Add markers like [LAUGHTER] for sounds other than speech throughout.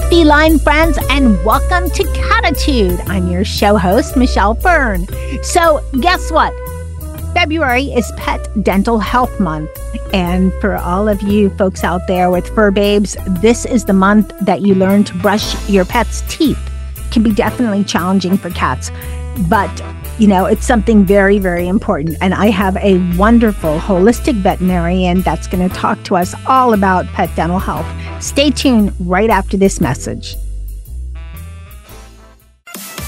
Feline friends, and welcome to Cattitude. I'm your show host, Michelle Fern. So, guess what? February is Pet Dental Health Month. And for all of you folks out there with fur babes, this is the month that you learn to brush your pet's teeth. Can be definitely challenging for cats, but you know, it's something very, very important. And I have a wonderful holistic veterinarian that's going to talk to us all about pet dental health. Stay tuned right after this message.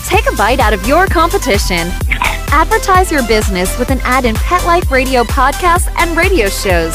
Take a bite out of your competition. Advertise your business with an ad in Pet Life Radio podcasts and radio shows.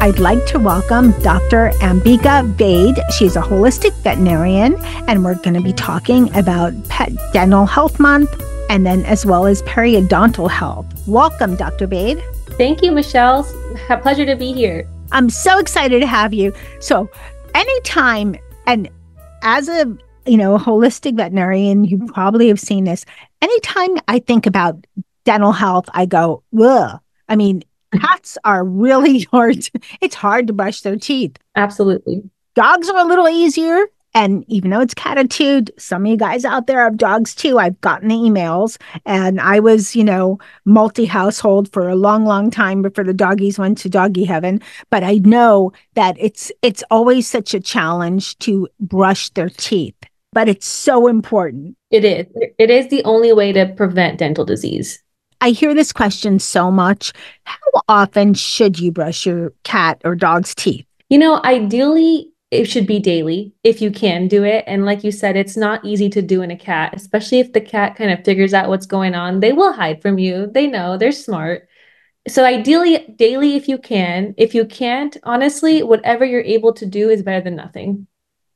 I'd like to welcome Dr. Ambika Vaid. She's a holistic veterinarian, and we're going to be talking about Pet Dental Health Month and then as well as periodontal health. Welcome, Dr. Vaid. Thank you, Michelle. A pleasure to be here. I'm so excited to have you. So, anytime, and as a you know holistic veterinarian, you probably have seen this. Anytime I think about dental health, I go, ugh. I mean, cats are really [LAUGHS] hard. It's hard to brush their teeth. Absolutely. Dogs are a little easier. And even though it's catitude, some of you guys out there have dogs too. I've gotten the emails and I was, you know, multi household for a long, long time before the doggies went to doggy heaven. But I know that it's it's always such a challenge to brush their teeth. But it's so important. It is. It is the only way to prevent dental disease. I hear this question so much. How often should you brush your cat or dog's teeth? You know, ideally, it should be daily if you can do it. And like you said, it's not easy to do in a cat, especially if the cat kind of figures out what's going on. They will hide from you, they know, they're smart. So, ideally, daily if you can. If you can't, honestly, whatever you're able to do is better than nothing.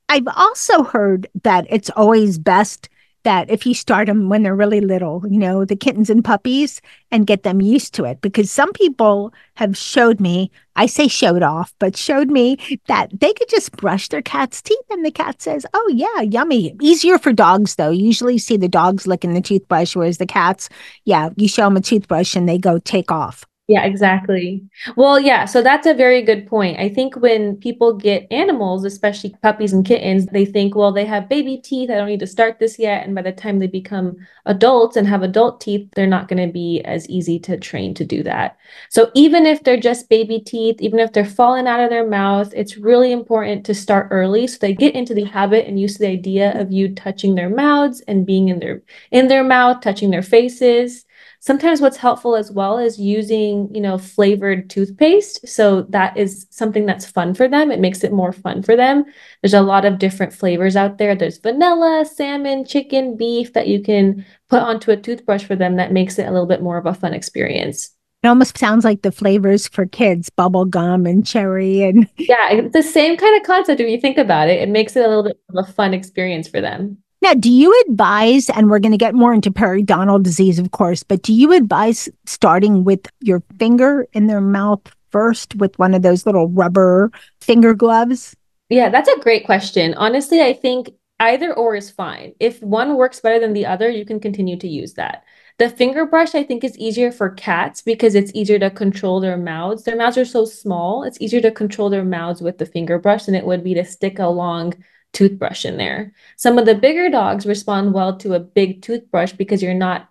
I've also heard that it's always best that if you start them when they're really little, you know, the kittens and puppies, and get them used to it. Because some people have showed me, I say showed off, but showed me that they could just brush their cat's teeth and the cat says, Oh, yeah, yummy. Easier for dogs, though. You usually see the dogs licking the toothbrush, whereas the cats, yeah, you show them a toothbrush and they go take off. Yeah, exactly. Well, yeah, so that's a very good point. I think when people get animals, especially puppies and kittens, they think, well, they have baby teeth. I don't need to start this yet. And by the time they become adults and have adult teeth, they're not going to be as easy to train to do that. So even if they're just baby teeth, even if they're falling out of their mouth, it's really important to start early so they get into the habit and used to the idea of you touching their mouths and being in their in their mouth, touching their faces sometimes what's helpful as well is using you know flavored toothpaste. So that is something that's fun for them. It makes it more fun for them. There's a lot of different flavors out there. There's vanilla salmon chicken beef that you can put onto a toothbrush for them that makes it a little bit more of a fun experience. It almost sounds like the flavors for kids bubble gum and cherry and yeah it's the same kind of concept if you think about it. It makes it a little bit of a fun experience for them now, do you advise, and we're going to get more into periodontal disease, of course, but do you advise starting with your finger in their mouth first with one of those little rubber finger gloves? Yeah, that's a great question. Honestly, I think either or is fine. If one works better than the other, you can continue to use that. The finger brush, I think, is easier for cats because it's easier to control their mouths. Their mouths are so small, it's easier to control their mouths with the finger brush than it would be to stick a long toothbrush in there. Some of the bigger dogs respond well to a big toothbrush because you're not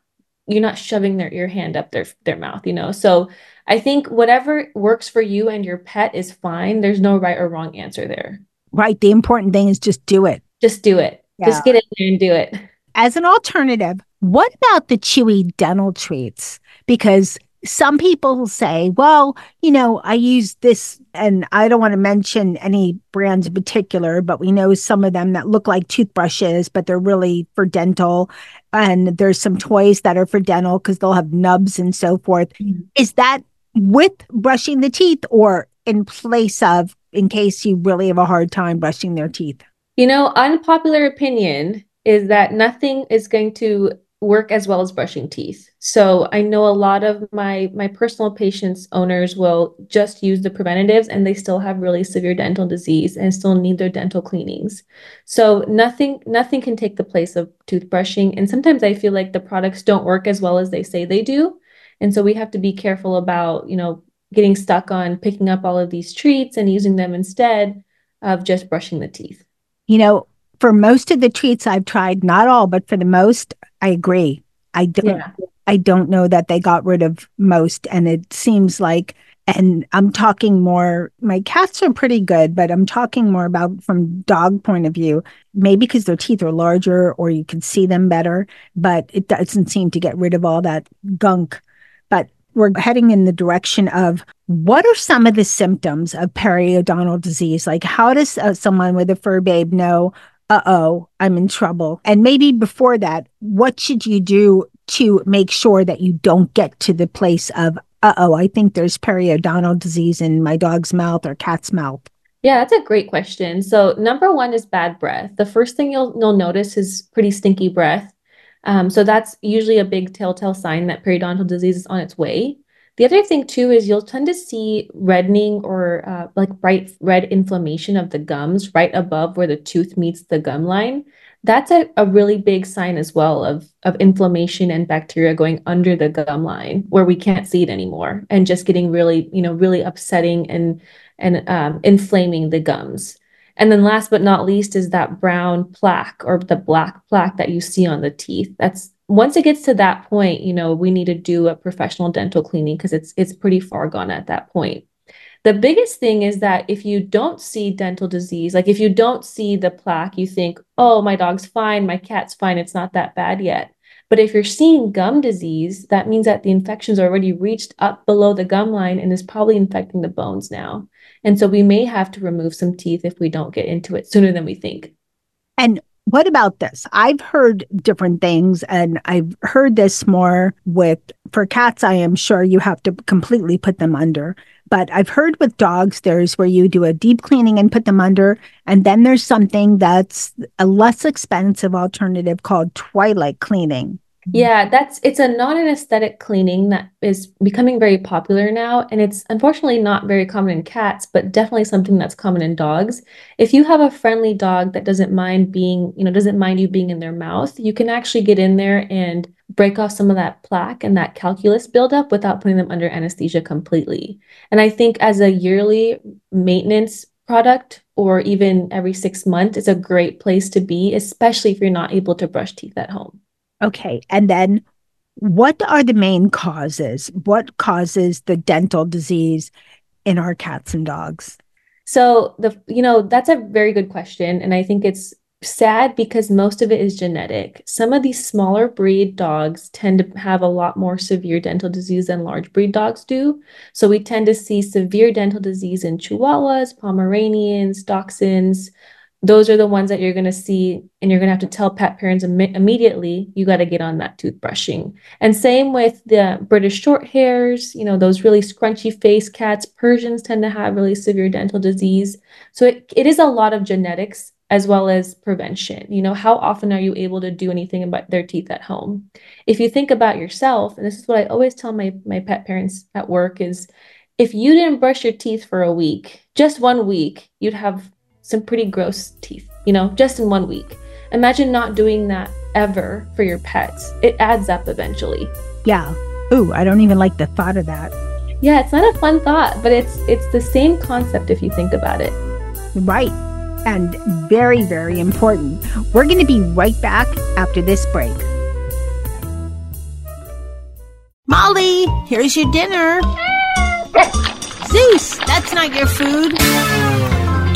you're not shoving their ear hand up their their mouth, you know. So I think whatever works for you and your pet is fine. There's no right or wrong answer there. Right. The important thing is just do it. Just do it. Yeah. Just get in there and do it. As an alternative, what about the chewy dental treats? Because some people say, well, you know, I use this, and I don't want to mention any brands in particular, but we know some of them that look like toothbrushes, but they're really for dental. And there's some toys that are for dental because they'll have nubs and so forth. Mm-hmm. Is that with brushing the teeth or in place of, in case you really have a hard time brushing their teeth? You know, unpopular opinion is that nothing is going to work as well as brushing teeth. So I know a lot of my my personal patients owners will just use the preventatives and they still have really severe dental disease and still need their dental cleanings. So nothing nothing can take the place of toothbrushing and sometimes I feel like the products don't work as well as they say they do. And so we have to be careful about, you know, getting stuck on picking up all of these treats and using them instead of just brushing the teeth. You know, for most of the treats I've tried, not all, but for the most, I agree. I don't yeah. I don't know that they got rid of most and it seems like and I'm talking more my cats are pretty good, but I'm talking more about from dog point of view, maybe because their teeth are larger or you can see them better, but it doesn't seem to get rid of all that gunk. But we're heading in the direction of what are some of the symptoms of periodontal disease? Like, how does uh, someone with a fur babe know, uh oh, I'm in trouble. And maybe before that, what should you do to make sure that you don't get to the place of, uh oh, I think there's periodontal disease in my dog's mouth or cat's mouth? Yeah, that's a great question. So, number one is bad breath. The first thing you'll, you'll notice is pretty stinky breath. Um, so, that's usually a big telltale sign that periodontal disease is on its way. The other thing too is you'll tend to see reddening or uh, like bright red inflammation of the gums right above where the tooth meets the gum line. That's a, a really big sign as well of, of inflammation and bacteria going under the gum line where we can't see it anymore and just getting really, you know, really upsetting and and um, inflaming the gums. And then last but not least is that brown plaque or the black plaque that you see on the teeth. That's once it gets to that point, you know, we need to do a professional dental cleaning because it's it's pretty far gone at that point. The biggest thing is that if you don't see dental disease, like if you don't see the plaque, you think, "Oh, my dog's fine, my cat's fine, it's not that bad yet." But if you're seeing gum disease, that means that the infection's already reached up below the gum line and is probably infecting the bones now. And so we may have to remove some teeth if we don't get into it sooner than we think. And what about this? I've heard different things, and I've heard this more with for cats. I am sure you have to completely put them under, but I've heard with dogs, there's where you do a deep cleaning and put them under, and then there's something that's a less expensive alternative called twilight cleaning. Mm-hmm. Yeah, that's it's a non-anesthetic cleaning that is becoming very popular now, and it's unfortunately not very common in cats, but definitely something that's common in dogs. If you have a friendly dog that doesn't mind being, you know, doesn't mind you being in their mouth, you can actually get in there and break off some of that plaque and that calculus buildup without putting them under anesthesia completely. And I think as a yearly maintenance product or even every six months, it's a great place to be, especially if you're not able to brush teeth at home. Okay. And then what are the main causes? What causes the dental disease in our cats and dogs? So the you know, that's a very good question and I think it's sad because most of it is genetic. Some of these smaller breed dogs tend to have a lot more severe dental disease than large breed dogs do. So we tend to see severe dental disease in Chihuahuas, Pomeranians, Dachshunds, those are the ones that you're going to see and you're going to have to tell pet parents Im- immediately you got to get on that toothbrushing. And same with the british short hairs you know those really scrunchy face cats. Persians tend to have really severe dental disease. So it, it is a lot of genetics as well as prevention. You know how often are you able to do anything about their teeth at home? If you think about yourself and this is what i always tell my my pet parents at work is if you didn't brush your teeth for a week just one week you'd have some pretty gross teeth, you know, just in one week. Imagine not doing that ever for your pets. It adds up eventually. Yeah. Ooh, I don't even like the thought of that. Yeah, it's not a fun thought, but it's it's the same concept if you think about it. Right. and very, very important. We're going to be right back after this break. Molly, here's your dinner. [LAUGHS] Zeus, that's not your food.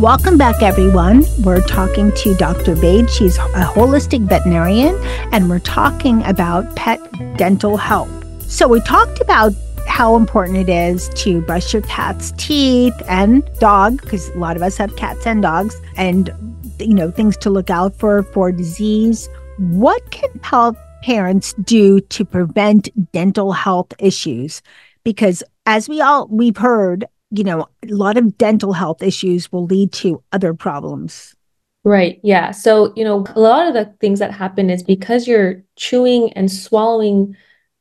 Welcome back, everyone. We're talking to Dr. Vaid. She's a holistic veterinarian, and we're talking about pet dental health. So, we talked about how important it is to brush your cat's teeth and dog, because a lot of us have cats and dogs, and you know things to look out for for disease. What can help parents do to prevent dental health issues? Because as we all we've heard, you know, a lot of dental health issues will lead to other problems. Right. Yeah. So, you know, a lot of the things that happen is because you're chewing and swallowing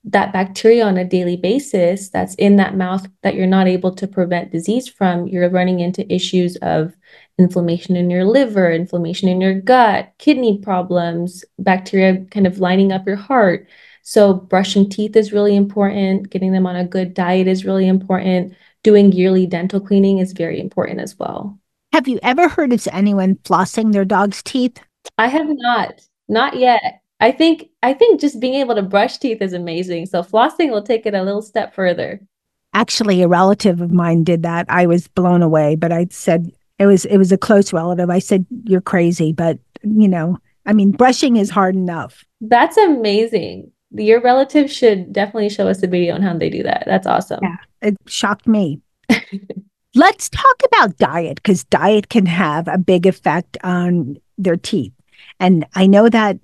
that bacteria on a daily basis that's in that mouth that you're not able to prevent disease from, you're running into issues of inflammation in your liver, inflammation in your gut, kidney problems, bacteria kind of lining up your heart. So, brushing teeth is really important. Getting them on a good diet is really important. Doing yearly dental cleaning is very important as well. Have you ever heard of anyone flossing their dog's teeth? I have not, not yet. I think I think just being able to brush teeth is amazing. So flossing will take it a little step further. Actually, a relative of mine did that. I was blown away, but I said it was it was a close relative. I said you're crazy, but you know, I mean, brushing is hard enough. That's amazing. Your relative should definitely show us a video on how they do that. That's awesome. Yeah. It shocked me. [LAUGHS] Let's talk about diet because diet can have a big effect on their teeth. And I know that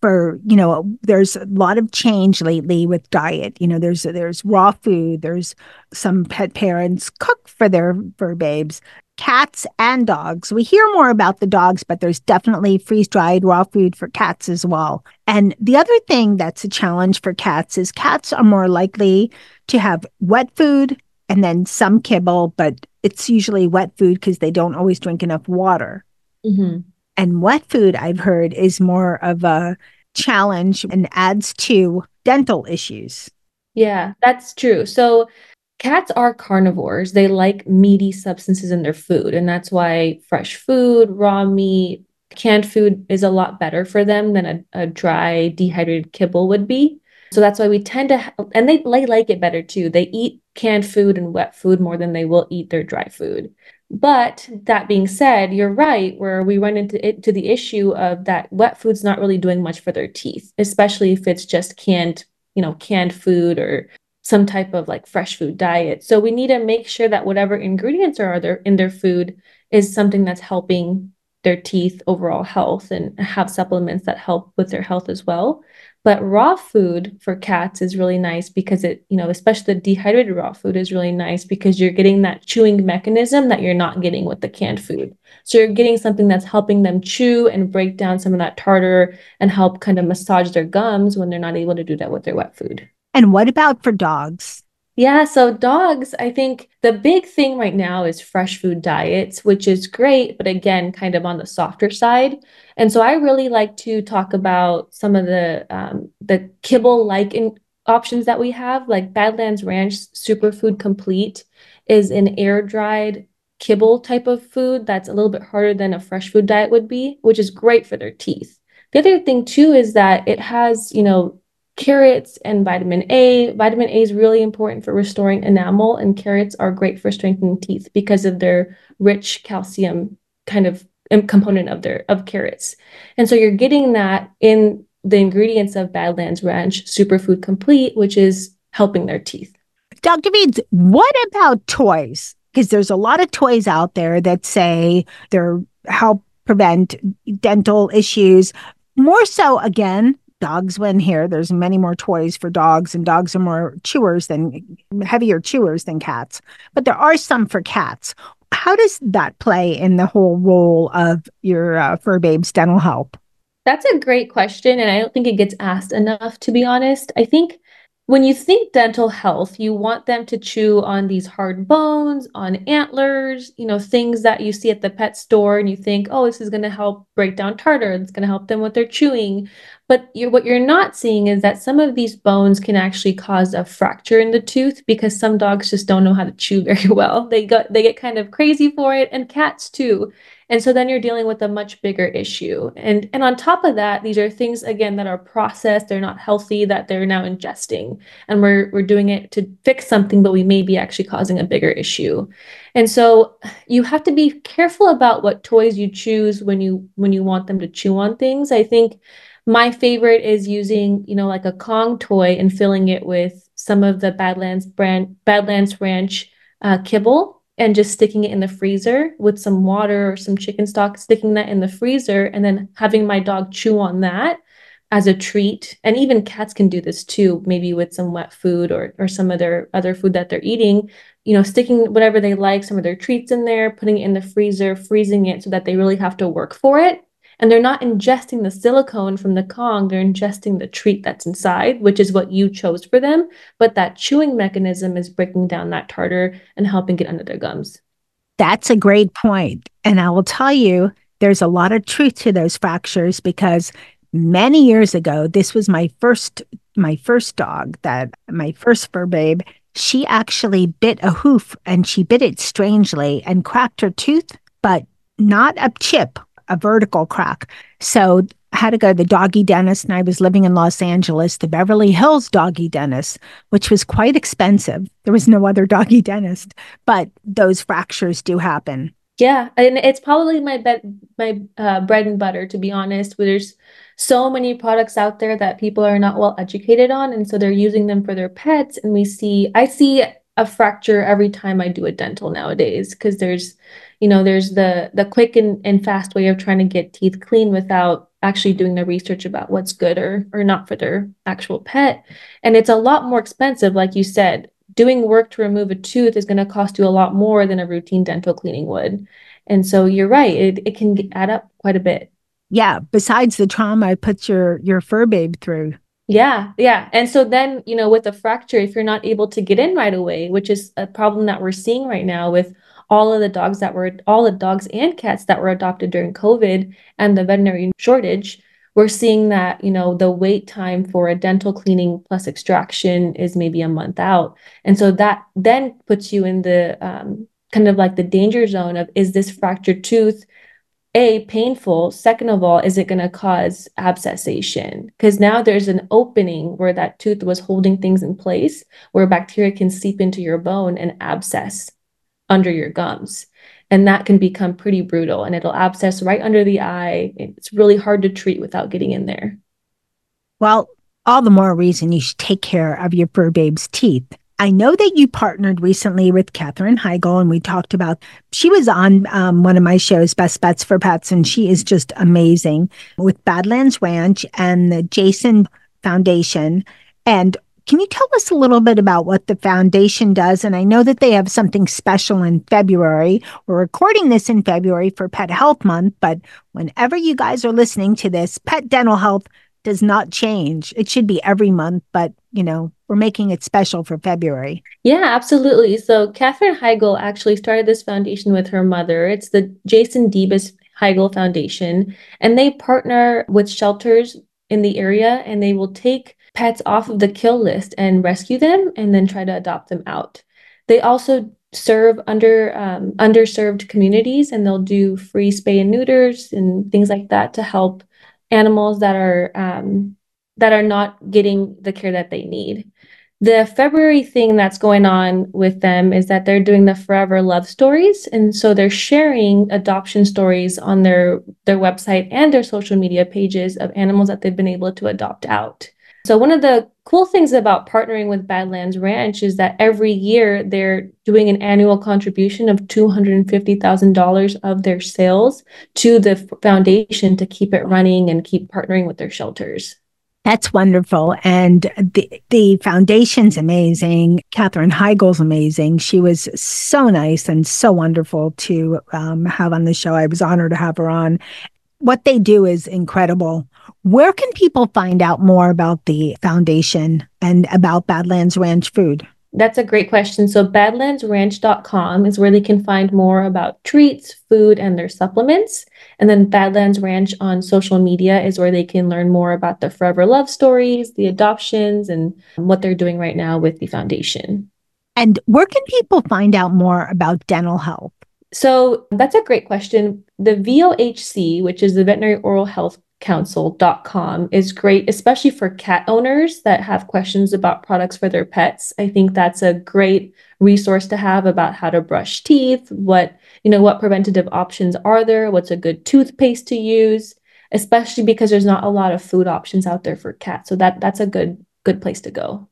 for, you know, there's a lot of change lately with diet. You know, there's there's raw food, there's some pet parents cook for their fur babes, cats and dogs. We hear more about the dogs, but there's definitely freeze-dried raw food for cats as well. And the other thing that's a challenge for cats is cats are more likely to have wet food and then some kibble, but it's usually wet food because they don't always drink enough water. Mhm. And wet food, I've heard, is more of a challenge and adds to dental issues. Yeah, that's true. So cats are carnivores. They like meaty substances in their food, and that's why fresh food, raw meat, canned food is a lot better for them than a, a dry, dehydrated kibble would be. So that's why we tend to, and they, they like it better too. They eat canned food and wet food more than they will eat their dry food. But that being said, you're right, where we run into it to the issue of that wet food's not really doing much for their teeth, especially if it's just canned, you know, canned food or some type of like fresh food diet. So we need to make sure that whatever ingredients are there in their food is something that's helping their teeth overall health and have supplements that help with their health as well. But raw food for cats is really nice because it, you know, especially the dehydrated raw food is really nice because you're getting that chewing mechanism that you're not getting with the canned food. So you're getting something that's helping them chew and break down some of that tartar and help kind of massage their gums when they're not able to do that with their wet food. And what about for dogs? Yeah, so dogs, I think the big thing right now is fresh food diets, which is great, but again, kind of on the softer side. And so I really like to talk about some of the um, the kibble-like in options that we have, like Badlands Ranch Superfood Complete is an air-dried kibble type of food that's a little bit harder than a fresh food diet would be, which is great for their teeth. The other thing too is that it has, you know, carrots and vitamin A. Vitamin A is really important for restoring enamel, and carrots are great for strengthening teeth because of their rich calcium kind of um, component of their of carrots. And so you're getting that in the ingredients of Badlands Ranch Superfood Complete, which is helping their teeth. Dr. Beads, what about toys? Because there's a lot of toys out there that say they're help prevent dental issues. More so, again, dogs win here. There's many more toys for dogs, and dogs are more chewers than heavier chewers than cats. But there are some for cats. How does that play in the whole role of your uh, fur babe's dental health? That's a great question. And I don't think it gets asked enough, to be honest. I think when you think dental health, you want them to chew on these hard bones, on antlers, you know, things that you see at the pet store, and you think, oh, this is going to help break down tartar. It's going to help them with their chewing. But you're, what you're not seeing is that some of these bones can actually cause a fracture in the tooth because some dogs just don't know how to chew very [LAUGHS] well. They got they get kind of crazy for it, and cats too. And so then you're dealing with a much bigger issue. And and on top of that, these are things again that are processed, they're not healthy that they're now ingesting. And we're we're doing it to fix something but we may be actually causing a bigger issue. And so you have to be careful about what toys you choose when you when you want them to chew on things. I think my favorite is using, you know, like a Kong toy and filling it with some of the Badlands brand Badlands Ranch uh, kibble and just sticking it in the freezer with some water or some chicken stock, sticking that in the freezer, and then having my dog chew on that as a treat. And even cats can do this too, maybe with some wet food or or some of their other food that they're eating. You know, sticking whatever they like, some of their treats in there, putting it in the freezer, freezing it so that they really have to work for it and they're not ingesting the silicone from the Kong, they're ingesting the treat that's inside, which is what you chose for them. But that chewing mechanism is breaking down that tartar and helping get under their gums. That's a great point. And I will tell you, there's a lot of truth to those fractures because many years ago, this was my first my first dog that my first fur babe she actually bit a hoof and she bit it strangely and cracked her tooth but not a chip a vertical crack. So I had to go to the doggy dentist, and I was living in Los Angeles, the Beverly Hills doggy dentist, which was quite expensive. There was no other doggy [LAUGHS] dentist, but those fractures do happen. Yeah, and it's probably my my uh, bread and butter, to be honest. There's so many products out there that people are not well educated on, and so they're using them for their pets. And we see, I see a fracture every time I do a dental nowadays because there's you know there's the the quick and, and fast way of trying to get teeth clean without actually doing the research about what's good or or not for their actual pet. And it's a lot more expensive like you said. Doing work to remove a tooth is going to cost you a lot more than a routine dental cleaning would. And so you're right it, it can add up quite a bit. Yeah besides the trauma I put your your fur babe through yeah, yeah. And so then, you know, with a fracture, if you're not able to get in right away, which is a problem that we're seeing right now with all of the dogs that were all the dogs and cats that were adopted during COVID and the veterinary shortage, we're seeing that, you know, the wait time for a dental cleaning plus extraction is maybe a month out. And so that then puts you in the um, kind of like the danger zone of is this fractured tooth a painful second of all is it going to cause abscessation because now there's an opening where that tooth was holding things in place where bacteria can seep into your bone and abscess under your gums. And that can become pretty brutal and it'll abscess right under the eye. It's really hard to treat without getting in there. Well, all the more reason you should take care of your fur babe's teeth. I know that you partnered recently with Katherine Heigl, and we talked about. She was on um, one of my shows, Best Bets for Pets, and she is just amazing with Badlands Ranch and the Jason Foundation. And can you tell us a little bit about what the foundation does? And I know that they have something special in February. We're recording this in February for Pet Health Month, but whenever you guys are listening to this, pet dental health does not change. It should be every month, but you know, we're making it special for February. Yeah, absolutely. So Katherine Heigl actually started this foundation with her mother. It's the Jason Debus Heigl Foundation, and they partner with shelters in the area and they will take pets off of the kill list and rescue them and then try to adopt them out. They also serve under um, underserved communities and they'll do free spay and neuters and things like that to help animals that are um, that are not getting the care that they need. The February thing that's going on with them is that they're doing the Forever Love Stories. And so they're sharing adoption stories on their, their website and their social media pages of animals that they've been able to adopt out. So, one of the cool things about partnering with Badlands Ranch is that every year they're doing an annual contribution of $250,000 of their sales to the foundation to keep it running and keep partnering with their shelters. That's wonderful. And the, the foundation's amazing. Katherine Heigl's amazing. She was so nice and so wonderful to um, have on the show. I was honored to have her on. What they do is incredible. Where can people find out more about the foundation and about Badlands Ranch food? That's a great question. So, badlandsranch.com is where they can find more about treats, food, and their supplements. And then Badlands Ranch on social media is where they can learn more about the Forever Love stories, the adoptions, and what they're doing right now with the foundation. And where can people find out more about dental health? So, that's a great question. The VOHC, which is the Veterinary Oral Health council.com is great, especially for cat owners that have questions about products for their pets. I think that's a great resource to have about how to brush teeth, what, you know, what preventative options are there, what's a good toothpaste to use, especially because there's not a lot of food options out there for cats. So that that's a good good place to go.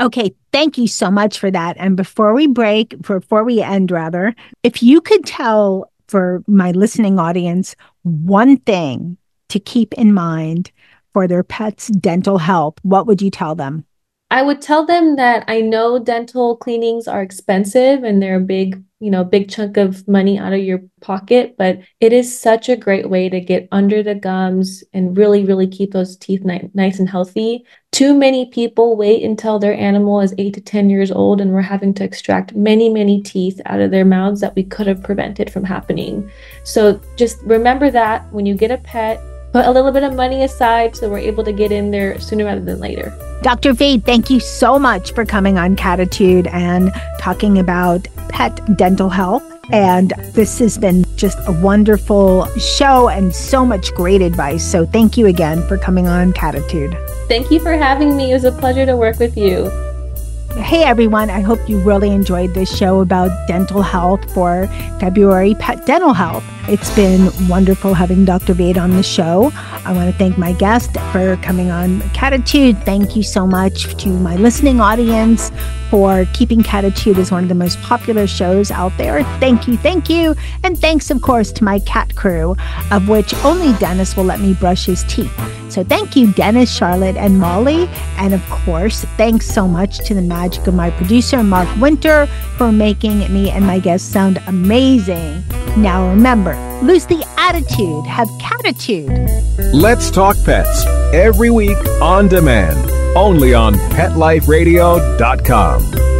Okay, thank you so much for that. And before we break, before we end rather, if you could tell for my listening audience one thing to keep in mind for their pets' dental health, what would you tell them? I would tell them that I know dental cleanings are expensive and they're a big, you know, big chunk of money out of your pocket, but it is such a great way to get under the gums and really, really keep those teeth ni- nice and healthy. Too many people wait until their animal is eight to 10 years old and we're having to extract many, many teeth out of their mouths that we could have prevented from happening. So just remember that when you get a pet, put a little bit of money aside so we're able to get in there sooner rather than later. Dr. Vaid, thank you so much for coming on Cattitude and talking about pet dental health. And this has been just a wonderful show and so much great advice. So thank you again for coming on Cattitude. Thank you for having me. It was a pleasure to work with you. Hey everyone, I hope you really enjoyed this show about dental health for February Pet Dental Health. It's been wonderful having Dr. Vaid on the show. I want to thank my guest for coming on Cattitude. Thank you so much to my listening audience for keeping Cattitude as one of the most popular shows out there. Thank you, thank you. And thanks, of course, to my cat crew, of which only Dennis will let me brush his teeth. So thank you, Dennis, Charlotte, and Molly. And of course, thanks so much to the magic of my producer, Mark Winter, for making me and my guests sound amazing. Now remember, lose the attitude, have catitude. Let's Talk Pets every week on demand, only on PetLifeRadio.com.